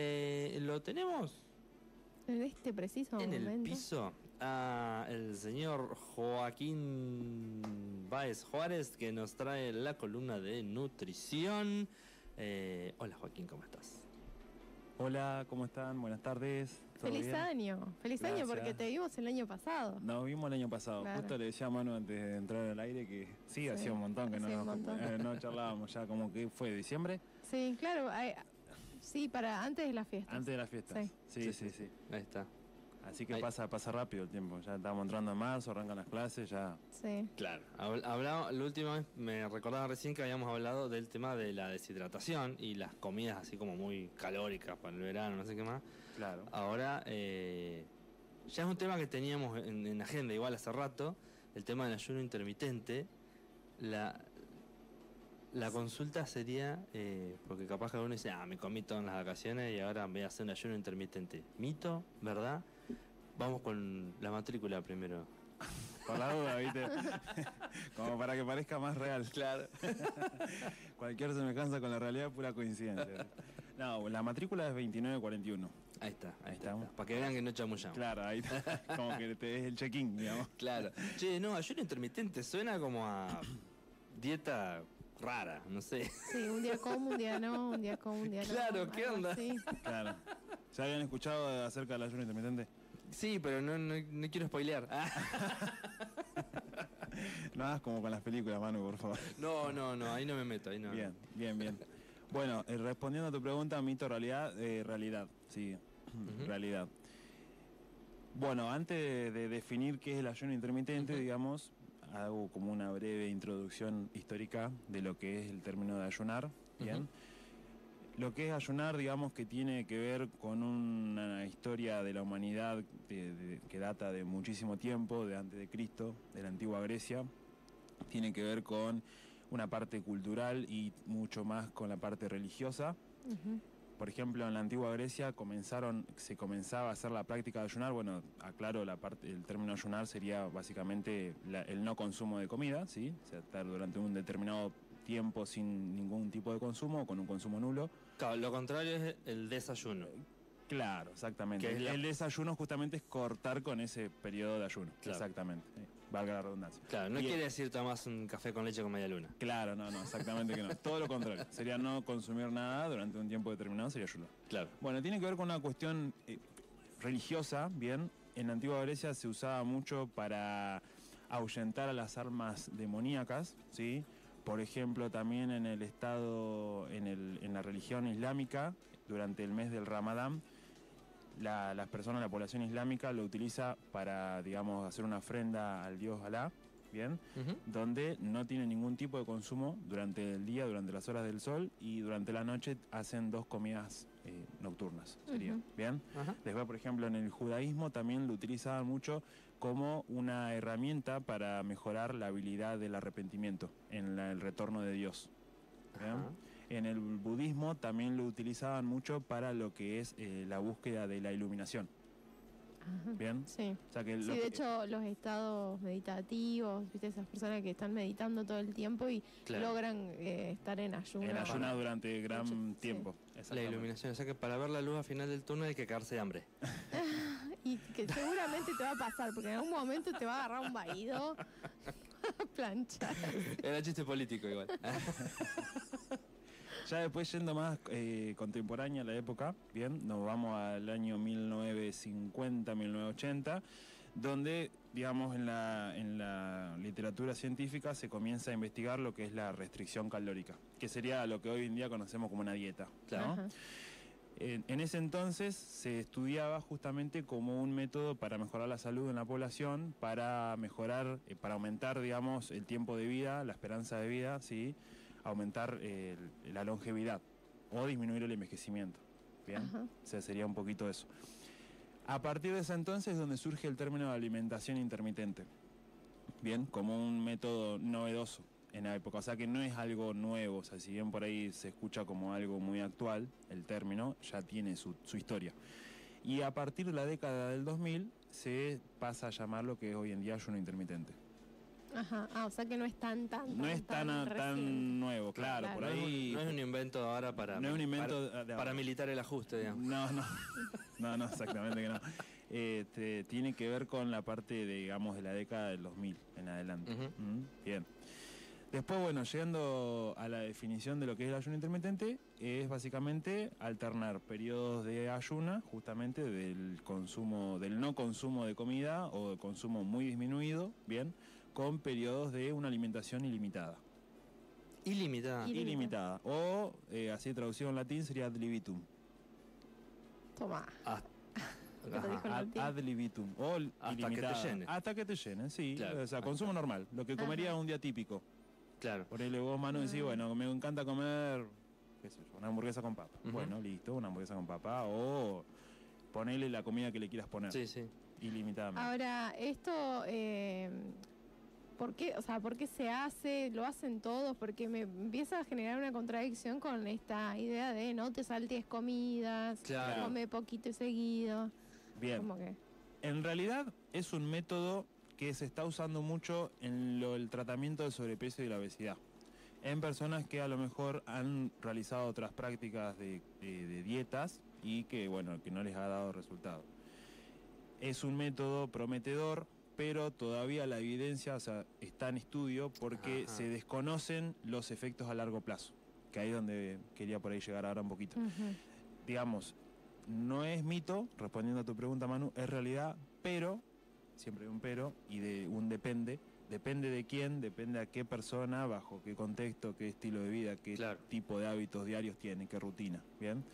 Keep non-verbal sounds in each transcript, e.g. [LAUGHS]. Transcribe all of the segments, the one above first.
Eh, ¿Lo tenemos En este preciso en momento. el piso a el señor Joaquín Báez Juárez que nos trae la columna de nutrición? Eh, hola Joaquín, ¿cómo estás? Hola, ¿cómo están? Buenas tardes. ¿Todo Feliz bien? año. Feliz año porque te vimos el año pasado. Nos vimos el año pasado. Claro. Justo le decía a Manu antes de entrar al aire que sí, Sí, hacía un montón que no, nos- montón. eh, no charlábamos ya, como que fue diciembre, Sí, claro. Sí, para antes de la fiesta. antes de las fiestas. Sí. Sí, sí, sí. Ahí está. Así que Ahí- pasa, pasa rápido el tiempo. Ya estamos entrando en marzo, arrancan las clases, ya. Sí. Claro, Habl- hablaba, la última vez me recordaba recién que habíamos hablado del tema de la deshidratación y las comidas así como muy calóricas para el verano, no sé qué más. Claro. Ahora, eh, ya es un tema que teníamos en, en agenda igual hace rato, el tema del ayuno intermitente. La, la consulta sería, eh, porque capaz que alguno dice, ah, me comí todas las vacaciones y ahora voy a hacer un ayuno intermitente. ¿Mito? ¿Verdad? Vamos con la matrícula primero. Por la duda, ¿viste? [LAUGHS] como para que parezca más real. Claro. [LAUGHS] Cualquier semejanza con la realidad es pura coincidencia. No, la matrícula es 2941. Ahí está, ahí, Ahí está, estamos. Para que vean que no chamullamos. Claro, ahí está. [LAUGHS] Como que te es el check-in, digamos. Claro. Che, no, ayuno intermitente suena como a dieta rara, no sé. Sí, un día como, un día no, un día como, un día no. Claro, ¿qué onda? así. [LAUGHS] Claro. ¿Ya habían escuchado acerca del ayuno intermitente? Sí, pero no, no, no quiero spoilear. Ah, [LAUGHS] No hagas como con las películas, Manu, por favor. no, no, no, ahí no me meto, ahí no. Bien, bien, bien. Bueno, eh, respondiendo a tu pregunta, mito, realidad, eh, realidad, sí, [CLEARS THROAT] realidad. Bueno, antes de, de definir qué es el ayuno intermitente, digamos, hago como una breve introducción histórica de lo que es el término de ayunar, ¿bien? Lo que es ayunar, digamos que tiene que ver con una historia de la humanidad de- de- que data de muchísimo tiempo, de antes de Cristo, de la antigua Grecia. Tiene que ver con una parte cultural y mucho más con la parte religiosa. Ujú. Por ejemplo, en la antigua Grecia comenzaron, se comenzaba a hacer la práctica de ayunar. Bueno, aclaro, la parte, el término ayunar sería básicamente la- el no consumo de comida, ¿sí? O sea, estar durante un determinado tiempo sin ningún tipo de consumo o con un consumo nulo. Claro, lo contrario es el desayuno. Claro, exactamente. El, la- el desayuno justamente es cortar con ese periodo de ayuno. Claro. Exactamente. Sí, Valga la redundancia. Claro, no quiere decir tomás un café con leche con media luna. Claro, no, no, exactamente que no. [LAUGHS] Todo lo contrario. Sería no consumir nada durante un tiempo determinado, sería ayuno. Claro. Bueno, tiene que ver con una cuestión eh, religiosa, bien. En la antigua Grecia se usaba mucho para ahuyentar a las armas demoníacas, ¿sí? Por ejemplo, también en el estado, en, el- en la religión islámica, durante el mes del Ramadán, la- las personas, la población islámica lo utiliza para, digamos, hacer una ofrenda al dios Alá, ¿bien? Donde no tienen ningún tipo de consumo durante el día, durante las horas del sol y durante la noche hacen dos comidas eh, nocturnas, sería. ¿bien? Después, por ejemplo, en el judaísmo también lo utilizaban mucho como una herramienta para mejorar la habilidad del arrepentimiento en la- el retorno de Dios. ¿bien? En el budismo también lo utilizaban mucho para lo que es eh, la búsqueda de la iluminación. Ajá. ¿Bien? Sí. O sea que Sí, de que- hecho, los estados meditativos, viste, esas personas que están meditando todo el tiempo y Claro. logran eh, estar en ayuno. en ayuno durante gran Mucho- tiempo. La iluminación, o sea que para ver la luz al final del túnel hay que cagarse de hambre. [LAUGHS] Y que seguramente te va a pasar, porque en algún momento te va a agarrar un vaído a [LAUGHS] planchar. Era chiste político igual. [LAUGHS] Ya después yendo más eh, contemporánea a la época, bien, nos vamos al año 1950-1980, donde, digamos, en la, en la literatura científica se comienza a investigar lo que es la restricción calórica, que sería lo que hoy en día conocemos como una dieta. ¿no? Claro. En, en ese entonces se estudiaba justamente como un método para mejorar la salud en la población, para mejorar, eh, para aumentar, digamos, el tiempo de vida, la esperanza de vida, sí, aumentar eh, la longevidad o disminuir el envejecimiento. Bien, Ajá. o sea, sería un poquito eso. A partir de ese entonces es donde surge el término de alimentación intermitente. Bien, como un método novedoso en la época. O sea que no es algo nuevo. O sea, si bien por ahí se escucha como algo muy actual, el término ya tiene su, su historia. Y a partir de la década del 2000 se pasa a llamar lo que es hoy en día ayuno intermitente. Ajá. Ah, o sea que no es tan, tan, No es tan, tan, nuevo, claro, Claro. por No es, ahí... un, no es un invento ahora para, No es un invento para, de- de para ahora. militar el ajuste, digamos. No, no, [LAUGHS] no, no, exactamente que no. Este, tiene que ver con la parte, de, digamos, de la década del 2000 en adelante. Mm, Bien. Después, bueno, llegando a la definición de lo que es el ayuno intermitente, es básicamente alternar periodos de ayuna, justamente del consumo, del no consumo de comida o de consumo muy disminuido, bien, con periodos de una alimentación ilimitada. Ilimitada. Y- Ilimitada. O, eh, así traducido en latín, sería ad libitum. Toma. Ah, [LAUGHS] Ad, latín. ad libitum. O Hasta que te llene. Hasta que te llenen, sí. Claro. O sea, consumo normal. Lo que comería Ajá. un día típico. Claro. Ponele vos, Manu, decís, Ah. bueno, me encanta comer, qué sé yo, una hamburguesa con papa. Bueno, listo, una hamburguesa con papa. O ponele la comida que le quieras poner. Sí, sí. Ilimitadamente. Ahora, esto, eh, ¿por qué? O sea, ¿por qué se hace? ¿Lo hacen todos? Porque me empieza a generar una contradicción con esta idea de no te saltes comidas, Claro. come poquito y seguido. Bien. Como que, En realidad es un método que se está usando mucho en lo- el tratamiento del sobrepeso y la obesidad. En personas que a lo mejor han realizado otras prácticas de, de- de dietas y que, bueno, que no les ha dado resultado. Es un método prometedor, pero todavía la evidencia o sea, está en estudio porque Ajá. se desconocen los efectos a largo plazo. Que ahí es donde quería por ahí llegar ahora un poquito digamos, no es mito, respondiendo a tu pregunta, Manu, es realidad, pero, siempre hay un pero, y de un depende, depende de quién, depende a qué persona, bajo qué contexto, qué estilo de vida, qué Claro. tipo de hábitos diarios tiene, qué rutina, ¿bien?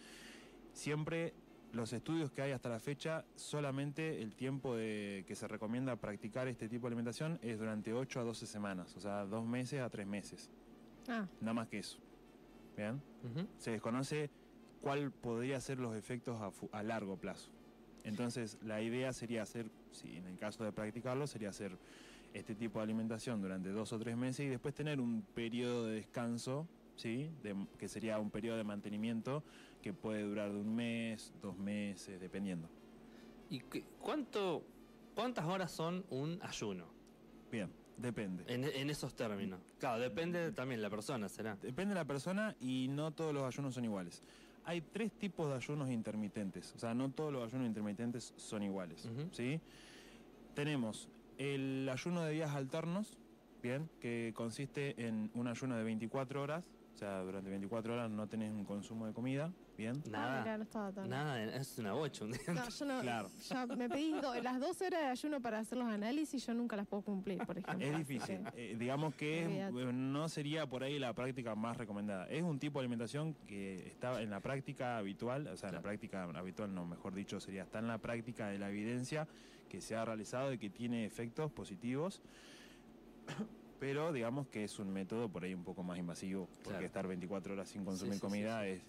Siempre los estudios que hay hasta la fecha, solamente el tiempo de, que se recomienda practicar este tipo de alimentación es durante 8 a 12 semanas, o sea, dos meses a tres meses, Ah, nada más que eso, ¿bien? Se desconoce cuál podría ser los efectos a, a largo plazo. Entonces, la idea sería hacer, si en el caso de practicarlo, sería hacer este tipo de alimentación durante dos o tres meses y después tener un periodo de descanso, ¿sí? De- que sería un periodo de mantenimiento que puede durar de un mes, dos meses, dependiendo. ¿Y qué- cuánto, cuántas horas son un ayuno? Bien, depende. En, en esos términos. Claro, depende también la persona, será. Depende de la persona y no todos los ayunos son iguales. Hay tres tipos de ayunos intermitentes, o sea, no todos los ayunos intermitentes son iguales. ¿sí? Tenemos el ayuno de días alternos, bien, que consiste en un ayuno de 24 horas, o sea, durante 24 horas no tenés un consumo de comida, bien. ah, Nada. mirá, no estaba tan... Nada, es una bocha un día. No, yo no, Claro. ya me pedí do- las dos horas de ayuno para hacer los análisis, yo nunca las puedo cumplir, por ejemplo. Es difícil. Eh, digamos que es- no sería por ahí la práctica más recomendada. Es un tipo de alimentación que está en la práctica habitual, o sea, en la práctica habitual, no, mejor dicho, sería está en la práctica de la evidencia que se ha realizado y que tiene efectos positivos. Pero digamos que es un método por ahí un poco más invasivo, porque Claro. estar 24 horas sin consumir sí, sí, comida sí. Es,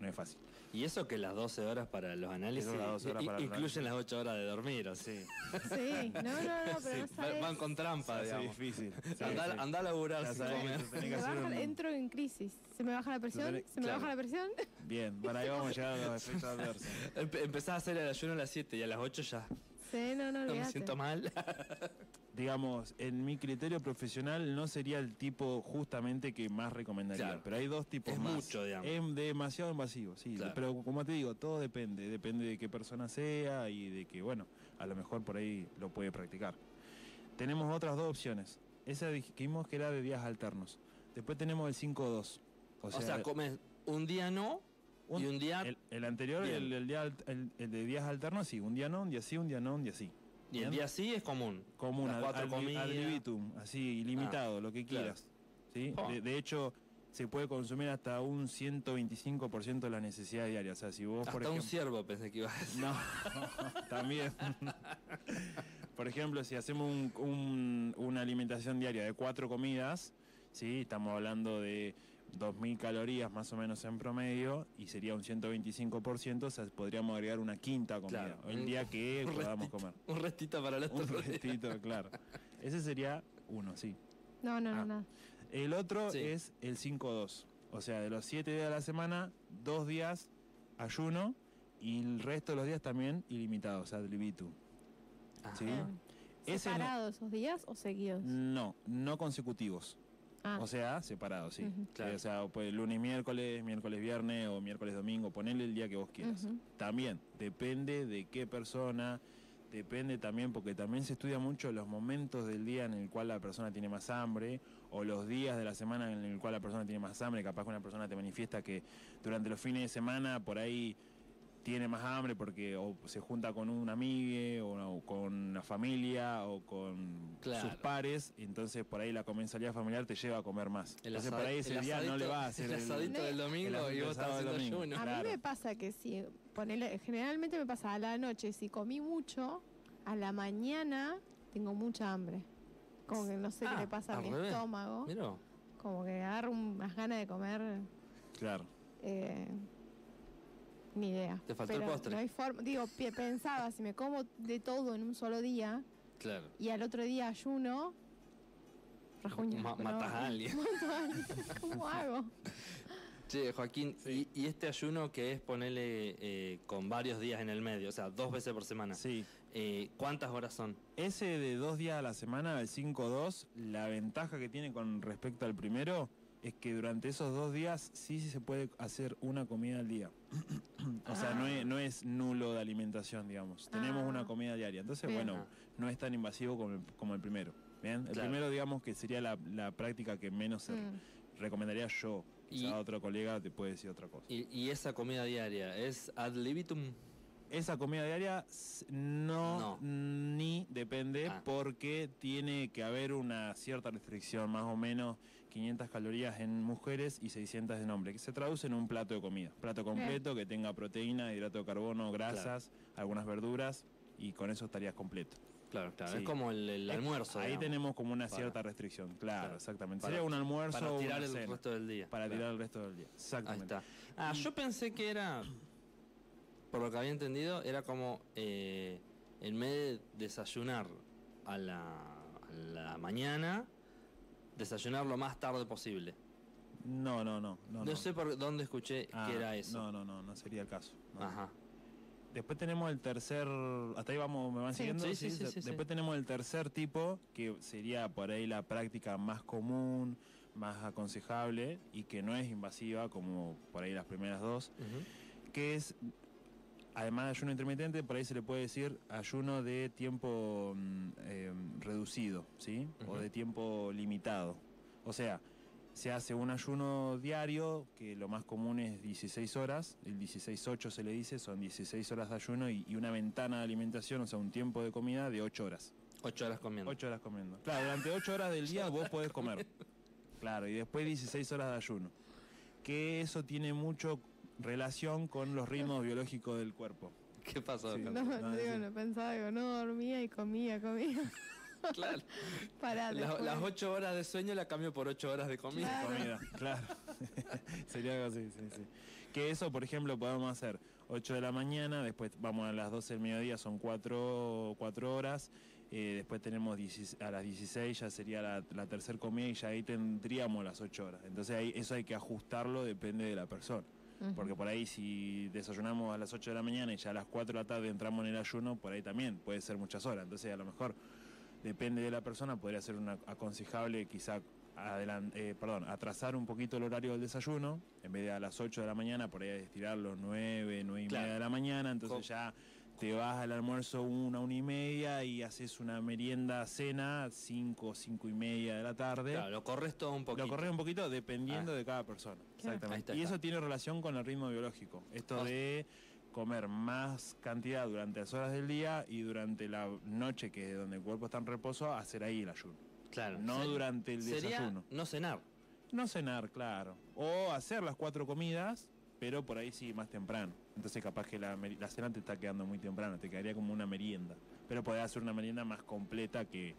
no es fácil. Y eso que las 12 horas para los análisis Eso las 12 horas i- para los incluyen las 8 horas de dormir, o sea. [LAUGHS] Sí, no, no, no, pero no Sí, sabes. van con trampa, Es digamos. difícil. [LAUGHS] Sí, Andá, sí. andá a laburar sin comer. Se me baja- un- entro en crisis. Se me baja la presión, tenés- se me claro. baja la presión. Bien, para ahí vamos a llegar a los [LAUGHS] efectos adversos. Empe- empezás a hacer el ayuno a las 7 y a las 8 ya Sí, no, no, no me siento mal. [LAUGHS] digamos, en mi criterio profesional no sería el tipo justamente que más recomendaría. Claro. Pero hay dos tipos Es más. mucho, digamos. Es demasiado invasivo, sí. Claro. Pero como te digo, todo depende. Depende de qué persona sea y de que, bueno, a lo mejor por ahí lo puede practicar. Tenemos otras dos opciones. Esa dijimos que era de días alternos. Después tenemos el 5-2. O O sea, sea, comes un día no y un día el, el anterior, el, el día el- el de días alternos, sí. Un día no, un día sí, un día no, un día sí. y el día sí es común. Las una cuatro ad, comidas. ad libitum, así ilimitado, lo que claro. quieras. ¿sí? Ah. De, de hecho, se puede consumir hasta un 125% de la necesidad diaria. O sea, si vos, Hasta por un ejemplo. ciervo pensé que iba a decir. No, [LAUGHS] también. por ejemplo, si hacemos un- un- una alimentación diaria de cuatro comidas, ¿sí? estamos hablando de 2.000 calorías más o menos en promedio y sería un 125%, o sea, podríamos agregar una quinta comida. Claro, el un- día que podamos restito. comer. Un restito para el otro Un día. restito, [LAUGHS] claro. Ese sería uno, sí. No, no, no, Ah. nada. El otro Sí. es el 5-2. O sea, de los 7 días de la semana, dos días ayuno y el resto de los días también ilimitados, ad libitum. Ajá. Sí. Bien. Ese no- ¿Separados esos días o seguidos? No, no consecutivos. Ah, O sea, separados, sí. Claro. O sea, pues lunes miércoles, miércoles viernes o miércoles domingo, ponele el día que vos quieras. También depende de qué persona, depende también porque también se estudia mucho los momentos del día en el cual la persona tiene más hambre o los días de la semana en el cual la persona tiene más hambre. Capaz que una persona te manifiesta que durante los fines de semana por ahí tiene más hambre porque o se junta con un amigo o, o con la familia o con Claro. sus pares, entonces por ahí la comensalidad familiar te lleva a comer más. El entonces por ahí ese el día no le va a hacer el el- asadito del domingo el y vos estás sábado, haciendo domingo. ayuno. A claro. mí me pasa que si, ponele, generalmente me pasa a la noche, si comí mucho, a la mañana tengo mucha hambre. Como que no sé Ah, qué le pasa a al mi revés. estómago. Miró. Como que agarro unas ganas de comer, Claro. eh, ni idea. Te faltó el Pero postre. No hay forma, digo, pensaba, si me como de todo en un solo día Claro. y al otro día ayuno, rajuña. Ma- pero- matas a [LAUGHS] alguien. Mato a alguien. ¿Cómo hago? Che, Joaquín, Sí. y, y este ayuno que es ponerle eh, con varios días en el medio, o sea, dos veces por semana, Sí. eh, ¿cuántas horas son? Ese de dos días a la semana, el 5-2, la ventaja que tiene con respecto al primero es que durante esos dos días sí se puede hacer una comida al día. [CLEARS THROAT] o sea, no, es, no es nulo de alimentación, digamos. Tenemos Ah. una comida diaria. Entonces, Bien. bueno, no es tan invasivo como el, como el primero. ¿Bien? El Claro. primero, digamos, que sería la, la práctica que menos se Mm. recomendaría yo. Quizá Y- otro colega te puede decir otra cosa. Y, y esa comida diaria es ad libitum. Esa comida diaria No. ni depende Ah. porque tiene que haber una cierta restricción, más o menos 500 calorías en mujeres y 600 en hombres, que se traduce en un plato de comida. Plato completo que tenga proteína, hidrato de carbono, grasas, algunas verduras y con eso estarías completo. Claro, claro. Sí. Es como el, el almuerzo. Ahí digamos, tenemos como una Para- cierta restricción, claro, Claro. exactamente. Para- Sería un almuerzo Para o tirar una el cena, resto del día. para Claro. tirar el resto del día. Ahí Exactamente. está. Ah, yo pensé que era, por lo que había entendido, era como eh, en vez de desayunar a la, a la mañana, desayunar lo más tarde posible. No, no, no. No, No, no. sé por dónde escuché Ah, que era eso. No, no, no, no sería el caso. no. Ajá. Después tenemos el tercer, hasta ahí vamos, me van Sí. siguiendo. Sí, sí, sí, sí. Después tenemos el tercer tipo, que sería por ahí la práctica más común, más aconsejable y que no es invasiva como por ahí las primeras dos, Ujú. que es, además de ayuno intermitente, por ahí se le puede decir ayuno de tiempo mm, eh, reducido, ¿sí? O de tiempo limitado. O sea, se hace un ayuno diario, que lo más común es 16 horas, el 16-8 se le dice, son 16 horas de ayuno y, y una ventana de alimentación, o sea, un tiempo de comida de 8 horas. Ocho horas comiendo. 8 horas comiendo. Claro, durante 8 horas del día vos podés comer. [LAUGHS] Claro, y después 16 horas de ayuno. Que eso tiene mucho relación con los ritmos [LAUGHS] biológicos del cuerpo. ¿Qué pasó? Sí. No, No, digo, sí. no pensaba, digo, no dormía y comía, comía. [LAUGHS] Claro. [LAUGHS] Pará, La- las ocho horas de sueño la cambio por ocho horas de comida. Claro. Comida, claro. Sería algo así, sí, sí. Que eso, por ejemplo, podemos hacer 8 de la mañana, después vamos a las 12 del mediodía, son 4, horas. eh, después tenemos 16 a las 16, ya sería la, la tercera comida y ya ahí tendríamos las 8 horas. Entonces ahí eso hay que ajustarlo, depende de la persona. Porque por ahí si desayunamos a las 8 de la mañana y ya a las 4 de la tarde entramos en el ayuno, por ahí también puede ser muchas horas. Entonces a lo mejor depende de la persona, podría ser una aconsejable quizá adelan- eh, perdón, atrasar un poquito el horario del desayuno, en vez de a las 8 de la mañana, por ahí estirarlo 9, 9 y Claro. media de la mañana, entonces ya te vas al almuerzo una, una y media y haces una merienda, cena, 5, 5 y media de la tarde. Claro, lo corres todo un poquito. Lo corres un poquito dependiendo Ah. de cada persona. Claro. Exactamente. Está, y eso tiene relación con el ritmo biológico. Esto O- de comer más cantidad durante las horas del día y durante la noche, que es donde el cuerpo está en reposo, hacer ahí el ayuno. Claro. No durante el sería desayuno. no cenar. No cenar, claro. O hacer las cuatro comidas, pero por ahí sí, más temprano. Entonces capaz que la, cena te está quedando muy temprano, te quedaría como una merienda. Pero podés hacer una merienda más completa que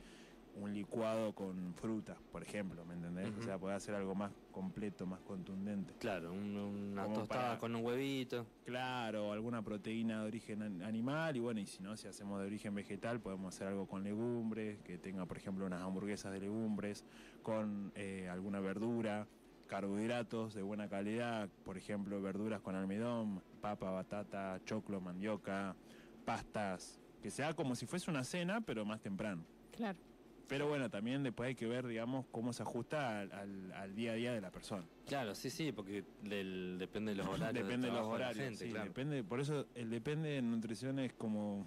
un licuado con fruta, por ejemplo, ¿me entendés? O sea, podés hacer algo más completo, más contundente. Claro, un- una Como tostada para- con un huevito. Claro, alguna proteína de origen an- animal y bueno, y si no, si hacemos de origen vegetal, podemos hacer algo con legumbres, que tenga, por ejemplo, unas hamburguesas de legumbres, con eh, alguna verdura, carbohidratos de buena calidad, por ejemplo, verduras con almidón, papa, batata, choclo, mandioca, pastas, Que sea como si fuese una cena, pero más temprano. Claro. Pero bueno, también después hay que ver, digamos, cómo se ajusta al, al- al día a día de la persona. Claro, sí, sí, porque del- depende de los [LAUGHS] horarios. depende de los horarios. gente, sí, claro. depende, por eso el depende de nutrición es como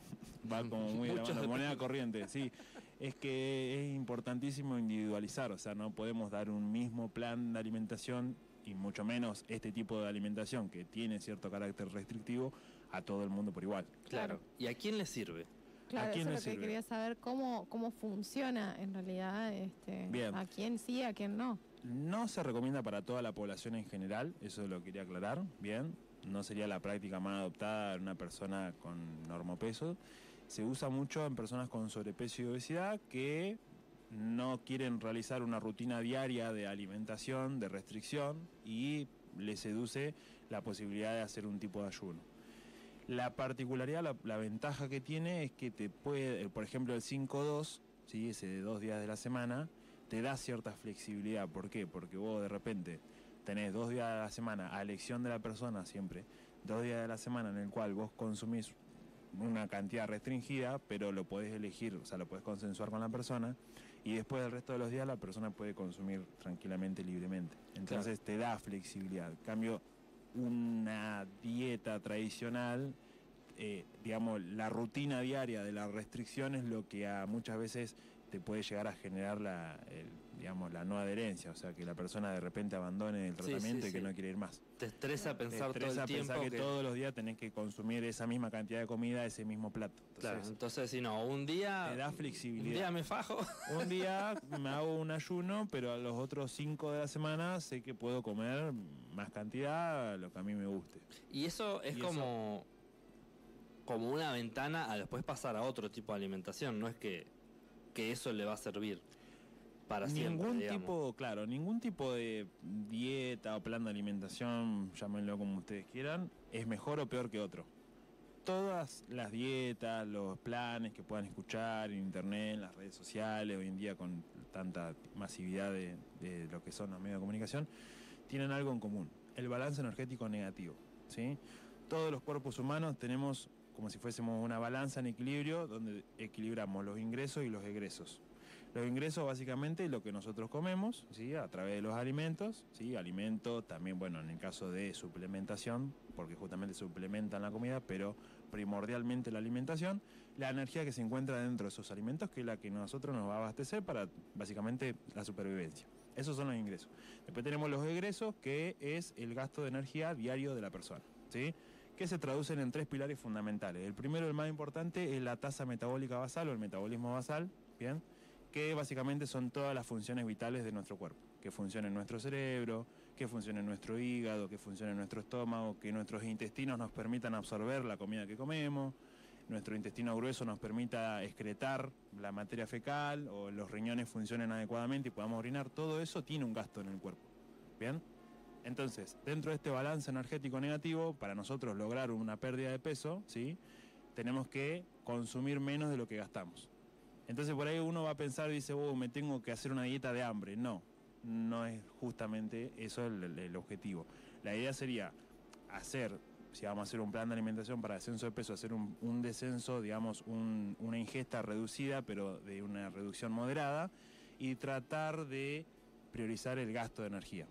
va como [LAUGHS] muy de la moneda corriente, sí. Es que es importantísimo individualizar, o sea, no podemos dar un mismo plan de alimentación y mucho menos este tipo de alimentación que tiene cierto carácter restrictivo a todo el mundo por igual. Claro. ¿Y a quién le sirve? Claro, quién eso le es lo que sirve? quería saber, cómo, cómo funciona en realidad, este, Bien. a quién sí, a quién no. No se recomienda para toda la población en general, eso lo quería aclarar, bien. No sería la práctica más adoptada en una persona con normopeso. Se usa mucho en personas con sobrepeso y obesidad que no quieren realizar una rutina diaria de alimentación, de restricción y les seduce la posibilidad de hacer un tipo de ayuno. La particularidad, la, ventaja que tiene es que te puede, eh, por ejemplo, el 5-2, ¿sí? ese de dos días de la semana, te da cierta flexibilidad. ¿Por qué? Porque vos de repente tenés dos días de la semana, a elección de la persona siempre, dos días de la semana en el cual vos consumís una cantidad restringida, pero lo podés elegir, o sea, lo podés consensuar con la persona, y después del resto de los días la persona puede consumir tranquilamente, libremente. Entonces te da flexibilidad. En cambio, una dieta tradicional, eh, digamos, la rutina diaria de la restricción es lo que a muchas veces te puede llegar a generar la, el- digamos, la no adherencia, o sea, que la persona de repente abandone el Sí, sí, tratamiento y que sí. no quiere ir más. Te estresa Te pensar todo estresa el tiempo pensar que, que- todos los días tenés que consumir esa misma cantidad de comida, ese mismo plato. Claro, Entonces, si no, un día... te da Un día flexibilidad. me fajo. [LAUGHS] Un día me hago un ayuno, pero a los otros cinco de la semana sé que puedo comer más cantidad, lo que a mí me guste. Y eso es Y eso- como como una ventana a después pasar a otro tipo de alimentación, no es que, que eso le va a servir para ningún tipo, claro, ningún tipo de dieta o plan de alimentación, llámenlo como ustedes quieran, es mejor o peor que otro. Todas las dietas, los planes que puedan escuchar en internet, en las redes sociales, hoy en día con tanta masividad de, de lo que son los medios de comunicación, tienen algo en común, el balance energético negativo. ¿sí? Todos los cuerpos humanos tenemos como si fuésemos una balanza en equilibrio donde equilibramos los ingresos y los egresos. Los ingresos básicamente lo que nosotros comemos, ¿sí? a través de los alimentos, ¿sí? alimentos también, bueno, en el caso de suplementación, porque justamente suplementan la comida, pero primordialmente la alimentación, la energía que se encuentra dentro de esos alimentos, que es la que nosotros nos va a abastecer para básicamente la supervivencia. Esos son los ingresos. Después tenemos los egresos, que es el gasto de energía diario de la persona, ¿sí? que se traducen en tres pilares fundamentales. El primero, el más importante, es la tasa metabólica basal o el metabolismo basal, ¿bien? Que básicamente son todas las funciones vitales de nuestro cuerpo, que funcione nuestro cerebro, que funcione nuestro hígado, que funcione nuestro estómago, que nuestros intestinos nos permitan absorber la comida que comemos, nuestro intestino grueso nos permita excretar la materia fecal o los riñones funcionen adecuadamente y podamos orinar, todo eso tiene un gasto en el cuerpo. ¿Bien? Entonces, dentro de este balance energético negativo, para nosotros lograr una pérdida de peso, ¿sí? tenemos que consumir menos de lo que gastamos. Entonces por ahí uno va a pensar, dice, oh, me tengo que hacer una dieta de hambre. No, no es justamente eso el, objetivo. La idea sería hacer, si vamos a hacer un plan de alimentación para descenso de peso, hacer un, un descenso, digamos, un- una ingesta reducida, pero de una reducción moderada, y tratar de priorizar el gasto de energía.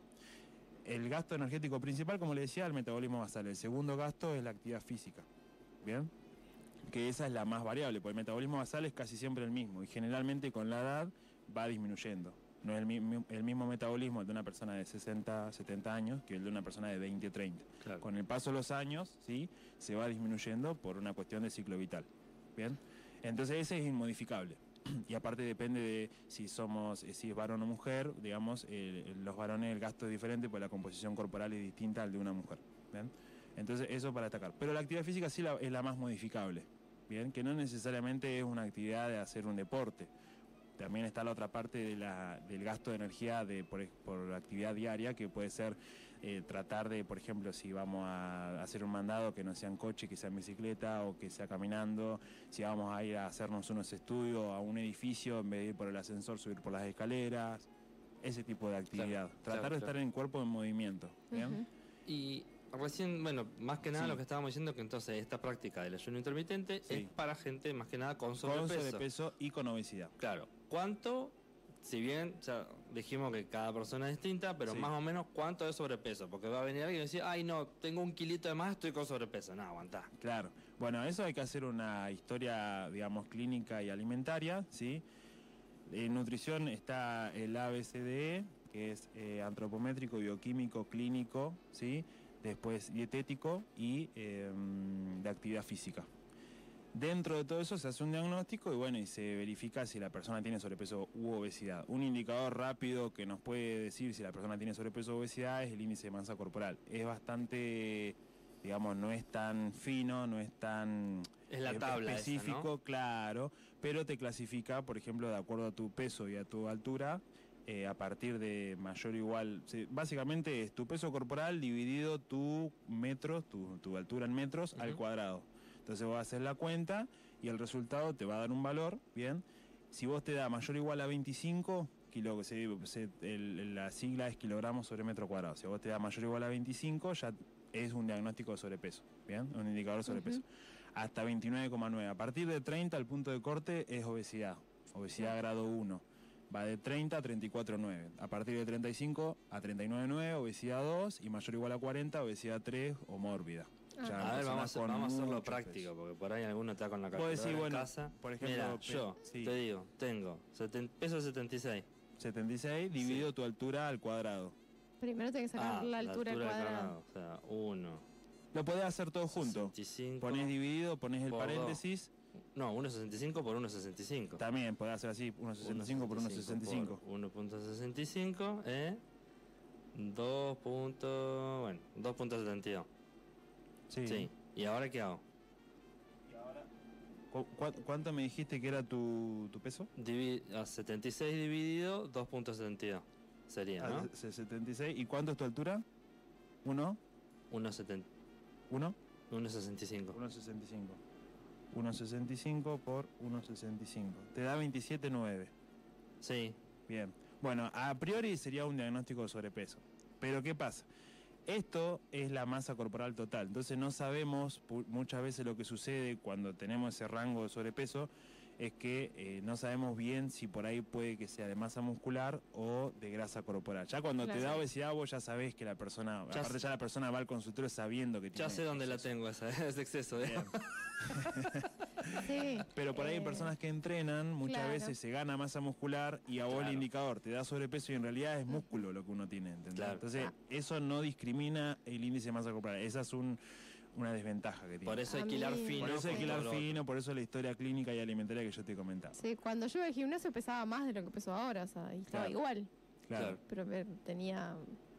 El gasto energético principal, como le decía, el metabolismo basal. El segundo gasto es la actividad física. ¿Bien? Que esa es la más variable, porque el metabolismo basal es casi siempre el mismo y generalmente con la edad va disminuyendo. No es el, mi- el mismo metabolismo de una persona de 60, 70 años que el de una persona de 20, 30. Claro. Con el paso de los años, ¿sí? se va disminuyendo por una cuestión de ciclo vital. ¿Bien? Entonces ese es inmodificable. [CLEARS THROAT] Y aparte depende de si somos, eh, si es varón o mujer, digamos, los varones el gasto es diferente, pues la composición corporal es distinta al de una mujer. ¿bien? Entonces eso para destacar. Pero la actividad física sí la- es la más modificable. Bien, que no necesariamente es una actividad de hacer un deporte. También está la otra parte de la- del gasto de energía de, por, por actividad diaria, que puede ser eh, tratar de, por ejemplo, si vamos a hacer un mandado que no sea en coche, que sea en bicicleta o que sea caminando, si vamos a ir a hacernos unos estudios a un edificio, en vez de ir por el ascensor, subir por las escaleras, ese tipo de actividad. Tratar claro, de estar en cuerpo en movimiento. ¿bien? Y recién, bueno, más que nada Sí. lo que estábamos diciendo que entonces esta práctica del ayuno intermitente Sí. es para gente más que nada con Con sobrepeso. sobrepeso y con obesidad. Claro. ¿Cuánto? Si bien ya dijimos que cada persona es distinta, pero Sí. más o menos cuánto es sobrepeso. Porque va a venir alguien y decir, ay no, tengo un kilito de más, estoy con sobrepeso. No, aguantá. Claro. Bueno, eso hay que hacer una historia, digamos, clínica y alimentaria, ¿sí? En nutrición está el ABCDE, que es eh, antropométrico, bioquímico, clínico, ¿sí? Después dietético y eh, de actividad física. Dentro de todo eso se hace un diagnóstico y bueno, y se verifica si la persona tiene sobrepeso u obesidad. Un indicador rápido que nos puede decir si la persona tiene sobrepeso u obesidad es el índice de masa corporal. Es bastante, digamos, no es tan fino, no es tan Es la esa, específico, ¿no? claro, pero te clasifica, por ejemplo, de acuerdo a tu peso y a tu altura, eh, a partir de mayor o igual. básicamente es tu peso corporal dividido tu metros, tu, tu altura en metros al cuadrado. Entonces vos haces la cuenta y el resultado te va a dar un valor, ¿bien? Si vos te da mayor o igual a 25, kilo, se- se- el- la sigla es kilogramos sobre metro cuadrado. Si vos te da mayor o igual a 25, ya es un diagnóstico de sobrepeso, ¿bien? Un indicador de sobrepeso. Hasta 29,9. A partir de 30, el punto de corte es obesidad. Obesidad grado 1. Va de 30 a 34,9. A partir de 35 a 39,9, obesidad 2. Y mayor o igual a 40, obesidad 3 o mórbida. Ah. Ya, A ver, personas vamos, a- con vamos a hacerlo práctico, peso. porque por ahí alguno está con la calculadora decir, en bueno, casa. por ejemplo, Mira, yo sí. te digo, tengo seten- peso 76. 76 dividido tu altura al cuadrado. Primero tenés que sacar Ah, la altura al del cuadrado. O sea, 1. Lo podés hacer todo junto. 65. Pones dividido, pones el paréntesis. No, 1,65 por 1,65. También podés hacer así, 1,65 por 1,65. 1.65 es 2. punto- Bueno, 2.72. Sí. Sí. ¿Y ahora qué hago? ¿Cu- cu- ¿Cuánto me dijiste que era tu, tu peso? Divi- a 76 dividido 2.72 sería, Ah, ¿no? se- 76. ¿Y cuánto es tu altura? ¿Uno? 1.70 ¿Uno? 1.65. 1,65. 1,65 por 1,65. Te da 27,9. Sí, Bien. Bueno, a priori sería un diagnóstico de sobrepeso. Pero ¿qué pasa? Esto es la masa corporal total. Entonces no sabemos, muchas veces lo que sucede cuando tenemos ese rango de sobrepeso es que eh, no sabemos bien si por ahí puede que sea de masa muscular o de grasa corporal. Ya cuando te da obesidad vos ya sabés que la persona, Ya aparte ya la persona va al consultorio sabiendo que ya tiene sé dónde la tengo esa, [LAUGHS] ese exceso. ¿eh? [LAUGHS] Sí. Pero por ahí hay Eh, personas que entrenan, muchas claro. veces se gana masa muscular y a vos Claro. el indicador te da sobrepeso y en realidad es músculo lo que uno tiene. ¿entendés? Claro. Entonces, Ah. eso no discrimina el índice de masa corporal. Esa es un- una desventaja que tiene. Por eso hay que hilar fino. Por eso hay que hilar fino, por eso la historia clínica y alimentaria que yo te comentaba. Sí, cuando yo iba al gimnasio pesaba más de lo que peso ahora, o sea, y estaba Claro. igual, Claro. Pero tenía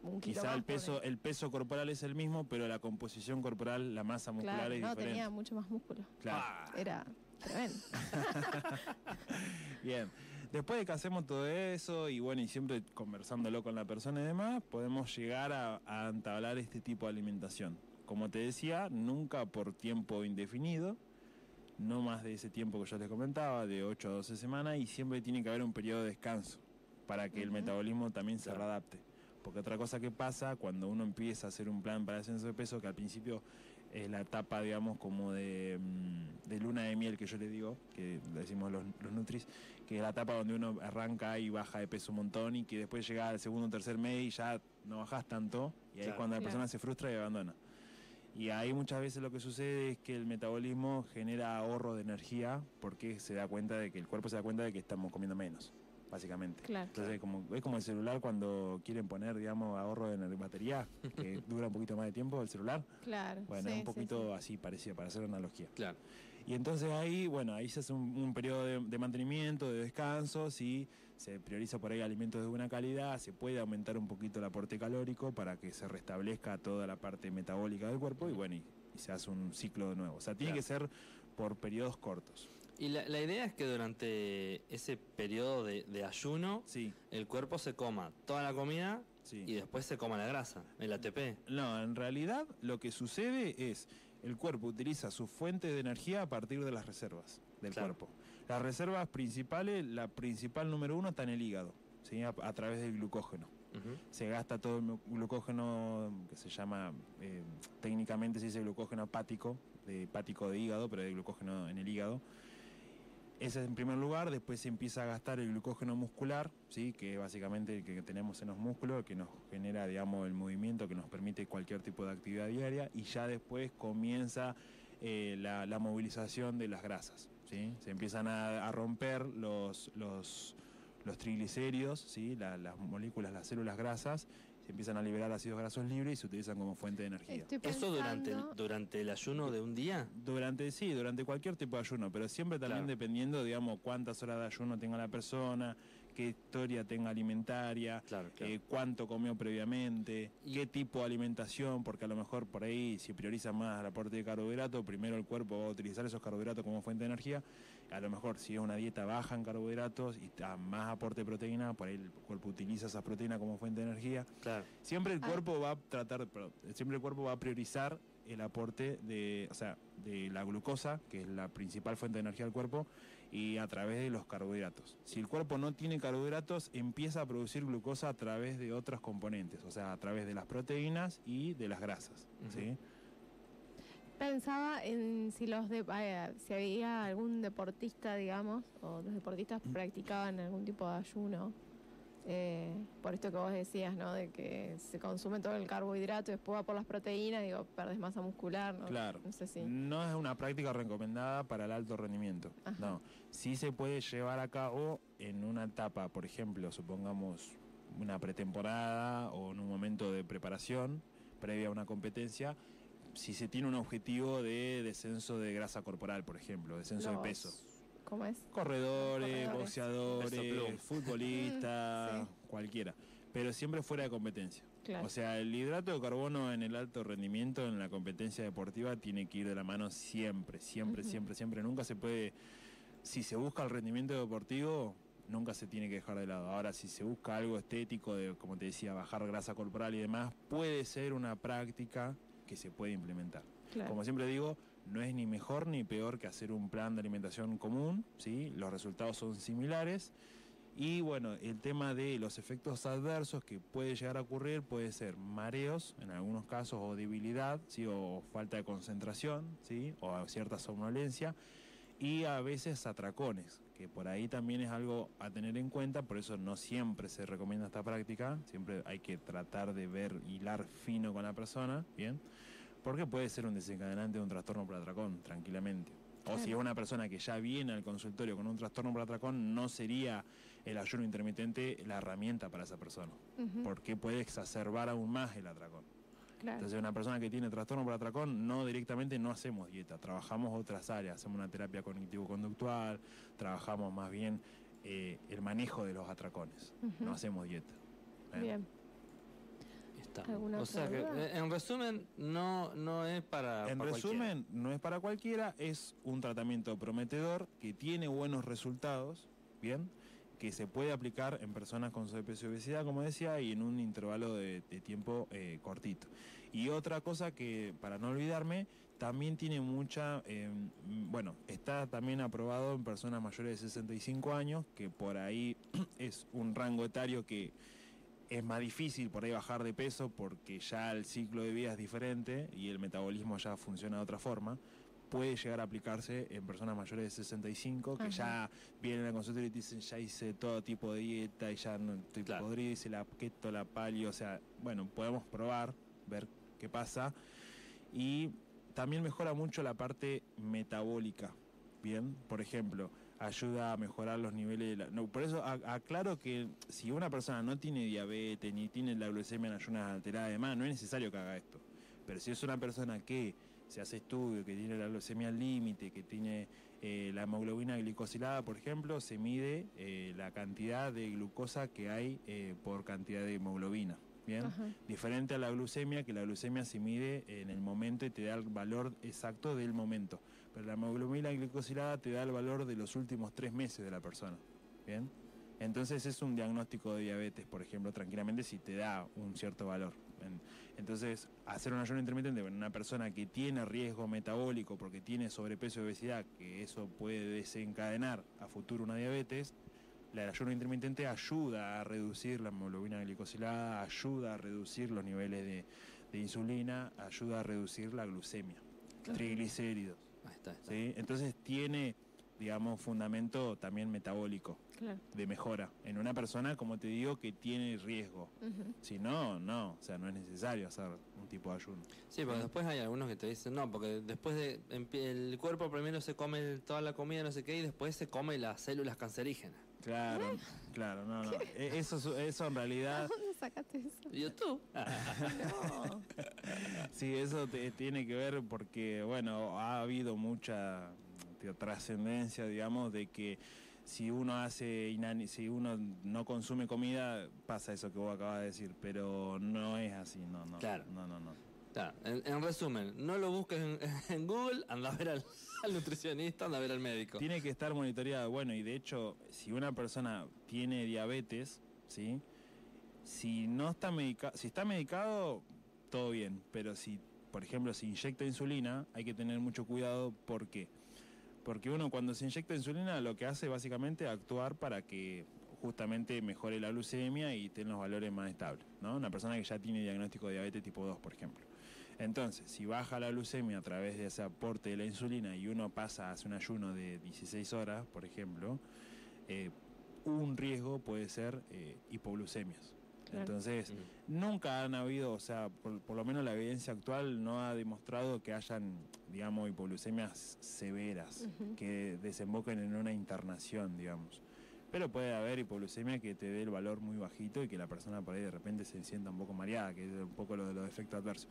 un kilo Quizá más, el peso, el peso corporal es el mismo, pero la composición corporal, la masa muscular Claro, es no, diferente. tenía mucho más músculo. Claro. Ah, Era tremendo. [LAUGHS] Bien, después de que hacemos todo eso y bueno, y siempre conversándolo con la persona y demás, podemos llegar a, a entablar este tipo de alimentación. Como te decía, nunca por tiempo indefinido, no más de ese tiempo que yo les comentaba, de 8 a 12 semanas, y siempre tiene que haber un periodo de descanso para que el metabolismo también se readapte. Porque otra cosa que pasa cuando uno empieza a hacer un plan para ascenso de peso, que al principio es la etapa, digamos, como de, mm, de luna de miel que yo le digo, que le decimos los, los nutris, que es la etapa donde uno arranca y baja de peso un montón y que después llega al segundo o tercer mes y ya no bajas tanto, y ahí es cuando la Claro. persona se frustra y abandona. Y ahí muchas veces lo que sucede es que el metabolismo genera ahorro de energía porque se da cuenta de que el cuerpo se da cuenta de que estamos comiendo menos, básicamente. Claro. Entonces como, es como el celular cuando quieren poner, digamos, ahorro de ener- batería, que [LAUGHS] dura un poquito más de tiempo el celular. Claro. Bueno, sí, es un poquito sí. así parecido, para hacer una analogía. Claro. Y entonces ahí, bueno, ahí se hace un, un periodo de, de mantenimiento, de descanso, si se prioriza por ahí alimentos de buena calidad, se puede aumentar un poquito el aporte calórico para que se restablezca toda la parte metabólica del cuerpo y bueno, y, y se hace un ciclo de nuevo. O sea, tiene Claro. que ser por periodos cortos. Y la, la idea es que durante ese periodo de, de ayuno, Sí, el cuerpo se coma toda la comida sí. y después se coma la grasa, el ATP. No, en realidad lo que sucede es el cuerpo utiliza su fuente de energía a partir de las reservas del Claro. cuerpo. Las reservas principales, la principal número uno está en el hígado, ¿sí? a, a través del glucógeno. Se gasta todo el glu- glucógeno que se llama, eh, técnicamente se dice glucógeno hepático, de hepático de hígado, pero de glucógeno en el hígado. Ese es en primer lugar, después se empieza a gastar el glucógeno muscular, ¿sí? que es básicamente el que tenemos en los músculos, que nos genera digamos, el movimiento que nos permite cualquier tipo de actividad diaria, y ya después comienza eh, la, movilización de las grasas. ¿sí? Se empiezan a, romper los, los, los triglicéridos, ¿sí? La- las moléculas, las células grasas, se empiezan a liberar ácidos grasos libres y se utilizan como fuente de energía. Estoy ¿Eso durante el, pensando- durante el ayuno de un día? Durante, sí, durante cualquier tipo de ayuno, pero siempre también Claro. dependiendo, digamos, cuántas horas de ayuno tenga la persona, qué historia tenga alimentaria, Claro, claro. eh, cuánto comió previamente, Y- qué tipo de alimentación, porque a lo mejor por ahí si prioriza más el aporte de carbohidratos, primero el cuerpo va a utilizar esos carbohidratos como fuente de energía, a lo mejor si es una dieta baja en carbohidratos y a más aporte de proteína, por ahí el cuerpo utiliza esa proteína como fuente de energía. claro. Siempre el Ah. cuerpo va a tratar, perdón, siempre el cuerpo va a priorizar el aporte de, o sea, de la glucosa, que es la principal fuente de energía del cuerpo, y a través de los carbohidratos. Si el cuerpo no tiene carbohidratos, empieza a producir glucosa a través de otros componentes, o sea, a través de las proteínas y de las grasas. ¿sí? Pensaba en si los de, eh, si había algún deportista, digamos, o los deportistas Mm. practicaban algún tipo de ayuno. eh, por esto que vos decías, ¿no? De que se consume todo el carbohidrato y después va por las proteínas, digo, perdes masa muscular, ¿no? Claro. No sé si. No es una práctica recomendada para el alto rendimiento. Ajá. No. Sí se puede llevar a cabo en una etapa, por ejemplo, supongamos una pretemporada o en un momento de preparación previa a una competencia, si se tiene un objetivo de descenso de grasa corporal, por ejemplo, descenso los- de peso. ¿Cómo es? Corredores, Corredores. boxeadores, futbolistas, [LAUGHS] Sí. cualquiera, pero siempre fuera de competencia. Claro. O sea, el hidrato de carbono en el alto rendimiento, en la competencia deportiva, tiene que ir de la mano siempre, siempre, siempre, siempre. Nunca se puede, si se busca el rendimiento deportivo, nunca se tiene que dejar de lado. Ahora, si se busca algo estético, de, como te decía, bajar grasa corporal y demás, puede ser una práctica que se puede implementar. claro. Como siempre digo, no es ni mejor ni peor que hacer un plan de alimentación común, ¿sí? Los resultados son similares. Y bueno, el tema de los efectos adversos que puede llegar a ocurrir puede ser mareos, en algunos casos, o debilidad, ¿sí? o falta de concentración, ¿sí? o cierta somnolencia, y a veces atracones, que por ahí también es algo a tener en cuenta, por eso no siempre se recomienda esta práctica, siempre hay que tratar de ver, hilar fino con la persona, ¿bien? Porque puede ser un desencadenante de un trastorno por atracón, tranquilamente. O si es una persona que ya viene al consultorio con un trastorno por atracón, no sería el ayuno intermitente la herramienta para esa persona, porque puede exacerbar aún más el atracón. Claro. Entonces, una persona que tiene trastorno por atracón, no directamente no hacemos dieta, trabajamos otras áreas, hacemos una terapia cognitivo-conductual, trabajamos más bien eh, el manejo de los atracones, no hacemos dieta. ¿eh? Bien. Está. ¿Alguna O sea que, eh, en resumen, no, no es para. En para cualquiera. resumen, no es para cualquiera, es un tratamiento prometedor que tiene buenos resultados, ¿bien? Que se puede aplicar en personas con sobrepeso y obesidad, como decía, y en un intervalo de, tiempo eh, cortito. Y otra cosa que, para no olvidarme, también tiene mucha, eh, bueno, está también aprobado en personas mayores de 65 años, que por ahí [CLEARS THROAT] es un rango etario que es más difícil por ahí bajar de peso porque ya el ciclo de vida es diferente y el metabolismo ya funciona de otra forma. Puede llegar a aplicarse en personas mayores de 65 que Ajá. ya vienen al consultorio y dicen ya hice todo tipo de dieta y ya no estoy Claro. podrido, hice la keto, la palio, o sea, bueno, podemos probar, ver qué pasa. Y también mejora mucho la parte metabólica. Bien, por ejemplo, ayuda a mejorar los niveles de la... No, por eso a- aclaro que si una persona no tiene diabetes ni tiene la glucemia en ayunas alterada, además, no es necesario que haga esto. Pero si es una persona que se hace estudio, que tiene la glucemia al límite, que tiene eh, la hemoglobina glicosilada, por ejemplo, se mide eh, la cantidad de glucosa que hay eh, por cantidad de hemoglobina. Bien, Ajá. diferente a la glucemia, que la glucemia se mide en el momento y te da el valor exacto del momento. Pero la hemoglobina glicosilada te da el valor de los últimos tres meses de la persona. Bien, entonces es un diagnóstico de diabetes, por ejemplo, tranquilamente si te da un cierto valor. En- Entonces, hacer un ayuno intermitente en una persona que tiene riesgo metabólico porque tiene sobrepeso y obesidad, que eso puede desencadenar a futuro una diabetes, el ayuno intermitente ayuda a reducir la hemoglobina glicosilada, ayuda a reducir los niveles de, de insulina, ayuda a reducir la glucemia, triglicéridos. Ahí está, ahí está. ¿sí? Entonces tiene, digamos, fundamento también metabólico Claro. de mejora en una persona, como te digo, que tiene riesgo. Si no, no, o sea, no es necesario hacer un tipo de ayuno. Sí, porque después hay algunos que te dicen, no, porque después de el cuerpo primero se come toda la comida, no sé qué, y después se come las células cancerígenas. Claro, claro, no, no. E- Eso, es- eso en realidad, ¿Dónde sacaste eso? YouTube. [LAUGHS] No. [LAUGHS] sí, eso te- tiene que ver porque, bueno, ha habido mucha trascendencia, digamos, de que si uno hace, si uno no consume comida, pasa eso que vos acabas de decir, pero no es así, no, no. Claro. No, no, no. Claro, en, en resumen, no lo busques en, [LAUGHS] en Google, anda a ver al, al nutricionista, anda a ver al médico. Tiene que estar monitoreado. Bueno, y de hecho, si una persona tiene diabetes, ¿sí? Si no está medicado, si está medicado, todo bien. Pero si, por ejemplo, se inyecta insulina, hay que tener mucho cuidado. ¿Por qué? Porque uno cuando se inyecta insulina lo que hace básicamente es actuar para que justamente mejore la glucemia y tenga los valores más estables, ¿no? Una persona que ya tiene diagnóstico de diabetes tipo 2, por ejemplo. Entonces, si baja la glucemia a través de ese aporte de la insulina y uno pasa a hacer un ayuno de 16 horas, por ejemplo, eh, un riesgo puede ser eh, hipoglucemias. Claro. Entonces, nunca han habido, o sea, por, por lo menos la evidencia actual no ha demostrado que hayan, digamos, hipoglucemias severas que desemboquen en una internación, digamos. Pero puede haber hipoglucemia que te dé el valor muy bajito y que la persona por ahí de repente se sienta un poco mareada, que es un poco lo de los efectos adversos.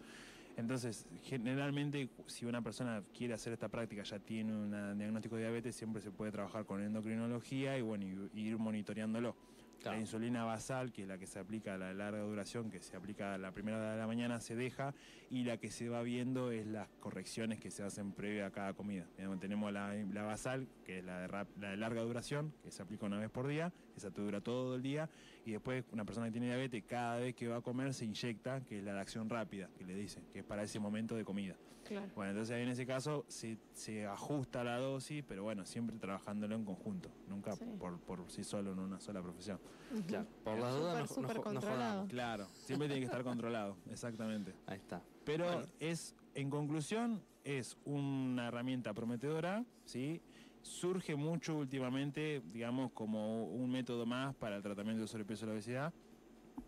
Entonces, generalmente, si una persona quiere hacer esta práctica, ya tiene un diagnóstico de diabetes, siempre se puede trabajar con endocrinología y bueno, y- y ir monitoreándolo. Claro. La insulina basal, que es la que se aplica a la larga duración, que se aplica a la primera hora de la mañana, se deja y la que se va viendo es las correcciones que se hacen previa a cada comida. Digamos, tenemos la, la basal, que es la de, la de larga duración, que se aplica una vez por día, esa te dura todo el día, y después una persona que tiene diabetes, cada vez que va a comer se inyecta, que es la de acción rápida, que le dicen, que es para ese momento de comida. Claro. Bueno, entonces ahí en ese caso se, se ajusta la dosis, pero bueno, siempre trabajándolo en conjunto, nunca Sí. por, por sí solo en una sola profesión. Claro, por las dudas no, no no jodamos. Claro, siempre tiene que estar [LAUGHS] controlado, exactamente. Ahí está. Pero Bueno. es, en conclusión, es una herramienta prometedora, ¿sí? Surge mucho últimamente, digamos, como un método más para el tratamiento de sobrepeso y la obesidad,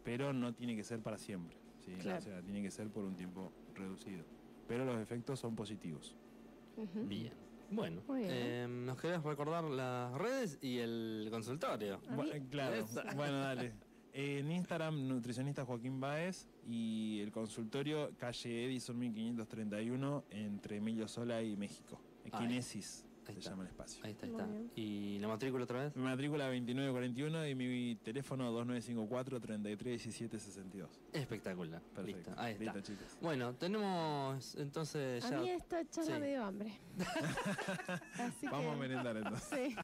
pero no tiene que ser para siempre, ¿sí? Claro. O sea, tiene que ser por un tiempo reducido. Pero los efectos son positivos. Bien. Bueno, bien. eh, nos querés recordar las redes y el consultorio. Claro, Esa. [LAUGHS] bueno, dale. En Instagram, nutricionista Joaquín Baez y el consultorio calle Edison 1531 entre Emilio Sola y México. Kinesis Ahí se está. llama el espacio. Ahí está, ahí está. ¿Y la matrícula otra vez? Mi matrícula 2941 y mi teléfono 2954 331762. Espectacular. Perfecto. Listo, ahí está. Listo, chicos. Bueno, tenemos entonces A ya. mí esta charla Sí. me dio hambre. [LAUGHS] Así Vamos a que, merendar entonces. sí.